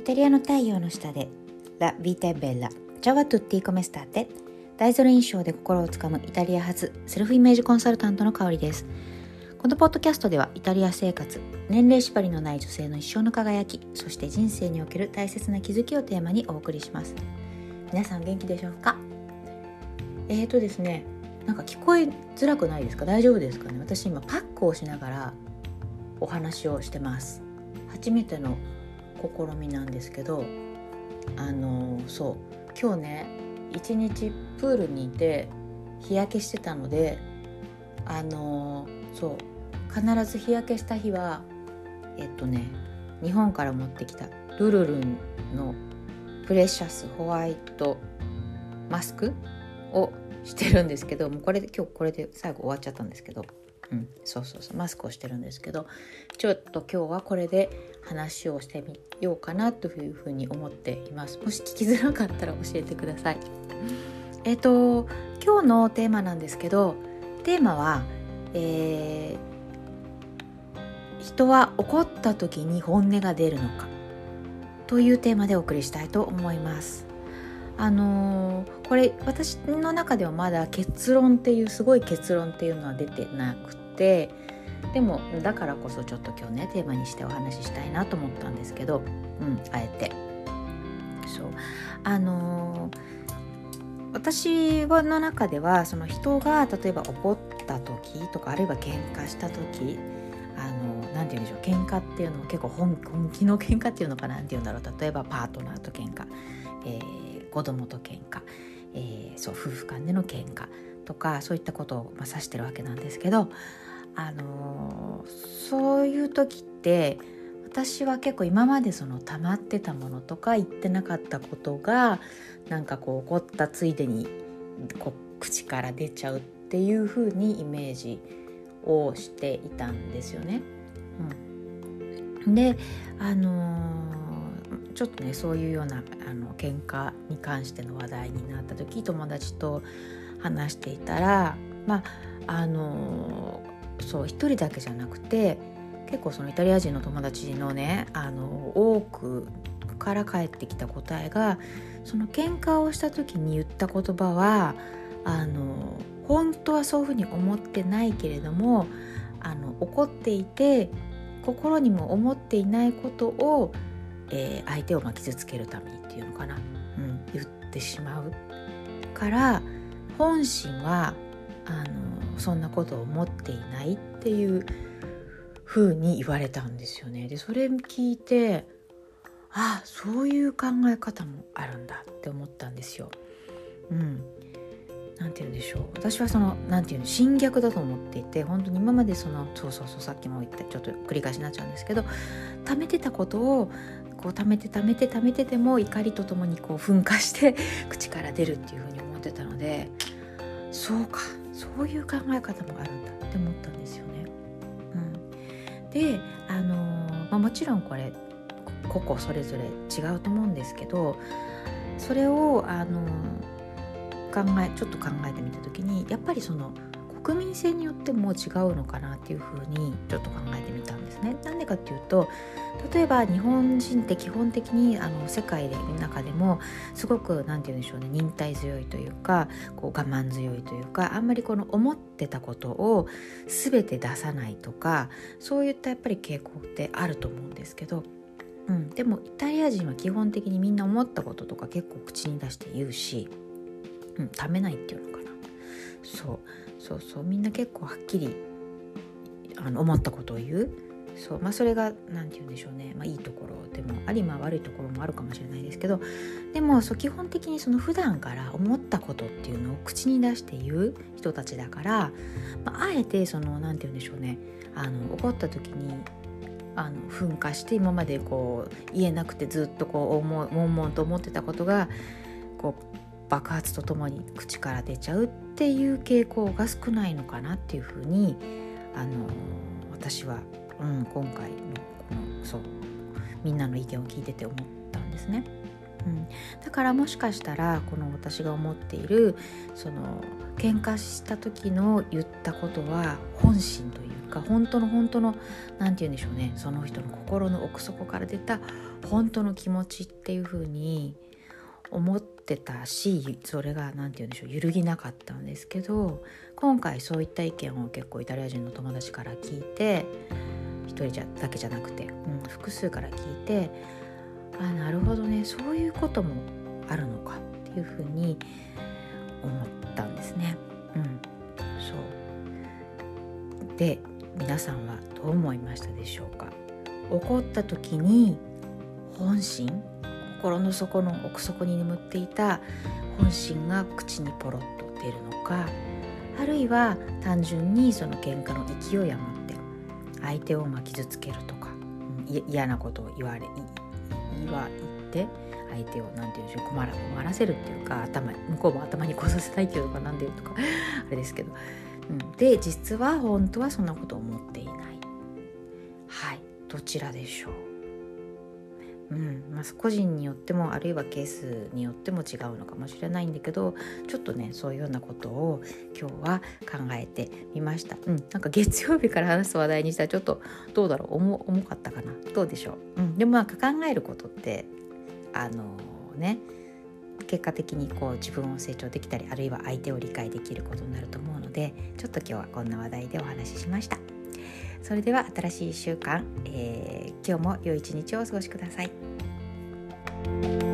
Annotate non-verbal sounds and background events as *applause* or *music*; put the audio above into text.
イタリアの太陽の下でラ・ビータ・ベッラジャワ・トゥッティ・コメスターテ大ゾロ印象で心をつかむイタリア発セルフイメージコンサルタントの香りです。このポッドキャストではイタリア生活年齢縛りのない女性の一生の輝きそして人生における大切な気づきをテーマにお送りします。皆さん元気でしょうか？えーとですねなんか聞こえづらくないですか？大丈夫ですかね？私今パックをしながらお話をしてます。初めての試みなんですけどあのそう今日ね一日プールにいて日焼けしてたのであのそう必ず日焼けした日はえっとね日本から持ってきたルルルンのプレシャスホワイトマスクをしてるんですけどもうこれで今日これで最後終わっちゃったんですけどうん、そうそうそうマスクをしてるんですけどちょっと今日はこれで話をしてみようかなというふうに思っています。もし聞きづらかったら教えてください。えっ、ー、と今日のテーマなんですけどテーマは、えー、人は怒った時に本音が出るのかというテーマでお送りしたいと思います。あのー、これ私の中ではまだ結論っていうすごい結論っていうのは出てなくてでもだからこそちょっと今日ねテーマにしてお話ししたいなと思ったんですけど、うん、あえて。そう。あのー、私の中ではその人が例えば怒った時とかあるいは喧嘩した時あの何て言うんでしょう喧嘩っていうのを結構本気の喧嘩っていうのかなんて言うんだろう。例えばパートナーと喧嘩、えー、子供と喧嘩、えー、そう夫婦間での喧嘩とかそういったことを、まあ、指してるわけなんですけどあのそういう時って私は結構今までその溜まってたものとか言ってなかったことがなんかこう怒ったついでにこう口から出ちゃうっていう風にイメージをしていたんですよね。うん、であの、ちょっとねそういうようなあの喧嘩に関しての話題になった時友達と話していたらまああのそう一人だけじゃなくて結構そのイタリア人の友達のねあの多くから返ってきた答えがその喧嘩をした時に言った言葉はあの本当はそういうふうに思ってないけれどもあの怒っていて心にも思っていないことを、えー、相手をま傷つけるためにっていうのかな、うん、言ってしまうから本心はあのそんなことを思っていないっていう風に言われたんですよね。でそれ聞いてああそういう考え方もあるんだって思ったんですよ。うん、なんて言うんでしょう私はそのなんていうの侵略だと思っていて本当に今までそのそうそうそうさっきも言ったちょっと繰り返しになっちゃうんですけど貯めてたことをこう貯めて貯めて貯めてても怒りとともにこう噴火して口から出るっていうふうに思ってたのでそうかそういう考え方もあるんだって思ったんですよね。うん、であのー、まあ、もちろんこれ個々それぞれ違うと思うんですけどそれをあのー、考えちょっと考えてみた時にやっぱりその国民性によっても違うのかなっていうふうにちょっと考えてみたんですね。なんでかっていうと例えば日本人って基本的にあの世界の中でもすごく何て言うんでしょうね忍耐強いというかこう我慢強いというかあんまりこの思ってたことを全て出さないとかそういったやっぱり傾向ってあると思うんですけど。うん、でもイタリア人は基本的にみんな思ったこととか結構口に出して言うし、うん、ためないっていうのそうそうそうみんな結構はっきりあの思ったことを言う。そうまあそれが何て言うんでしょうね、まあ、いいところ。でもありまあ悪いところもあるかもしれないですけど。でもそう基本的にその普段から思ったことっていうのを口に出して言う人たちだから、まあ、あえてその何て言うんでしょうね。あの怒った時にあの噴火して今までこう言えなくてずっとこう悶々と思ってたことがこう爆発とともに口から出ちゃうっていう傾向が少ないのかなっていうふうにあの私は、うん、今回のこのそうみんなの意見を聞いてて思ったんですね。うん、だからもしかしたらこの私が思っているその喧嘩した時の言ったことは本心というか本当の本当の何て言うんでしょうねその人の心の奥底から出た本当の気持ちっていう風に思ってたしそれが何て言うんでしょう揺るぎなかったんですけど今回そういった意見を結構イタリア人の友達から聞いて1人じゃだけじゃなくて、うん、複数から聞いてあなるほどねそういうこともあるのかっていうふうに思ったんですね。うん、そう。で皆さんはどう思いましたでしょうか？怒った時に本心？心の底の奥底に眠っていた本心が口にポロッと出るのかあるいは単純にその喧嘩の勢い余って相手をま傷つけるとか嫌なことを言われ言わ言って相手を何て言うんでしょう困ら困らせるっていうか頭向こうも頭にこさせたいっていうのか何て言うとか *laughs* あれですけど、うん、で実は本当はそんなことを思っていない。はい。どちらでしょう？うん。まあ、個人によってもあるいはケースによっても違うのかもしれないんだけどちょっとねそういうようなことを今日は考えてみました、うん、なんか月曜日から話す話題にしたらちょっとどうだろう？重重かったかな？どうでしょう、うん、でもなんか考えることってあのー、ね結果的にこう自分を成長できたりあるいは相手を理解できることになると思うのでちょっと今日はこんな話題でお話ししました。それでは新しい1週間、えー、今日も良い一日をお過ごしください。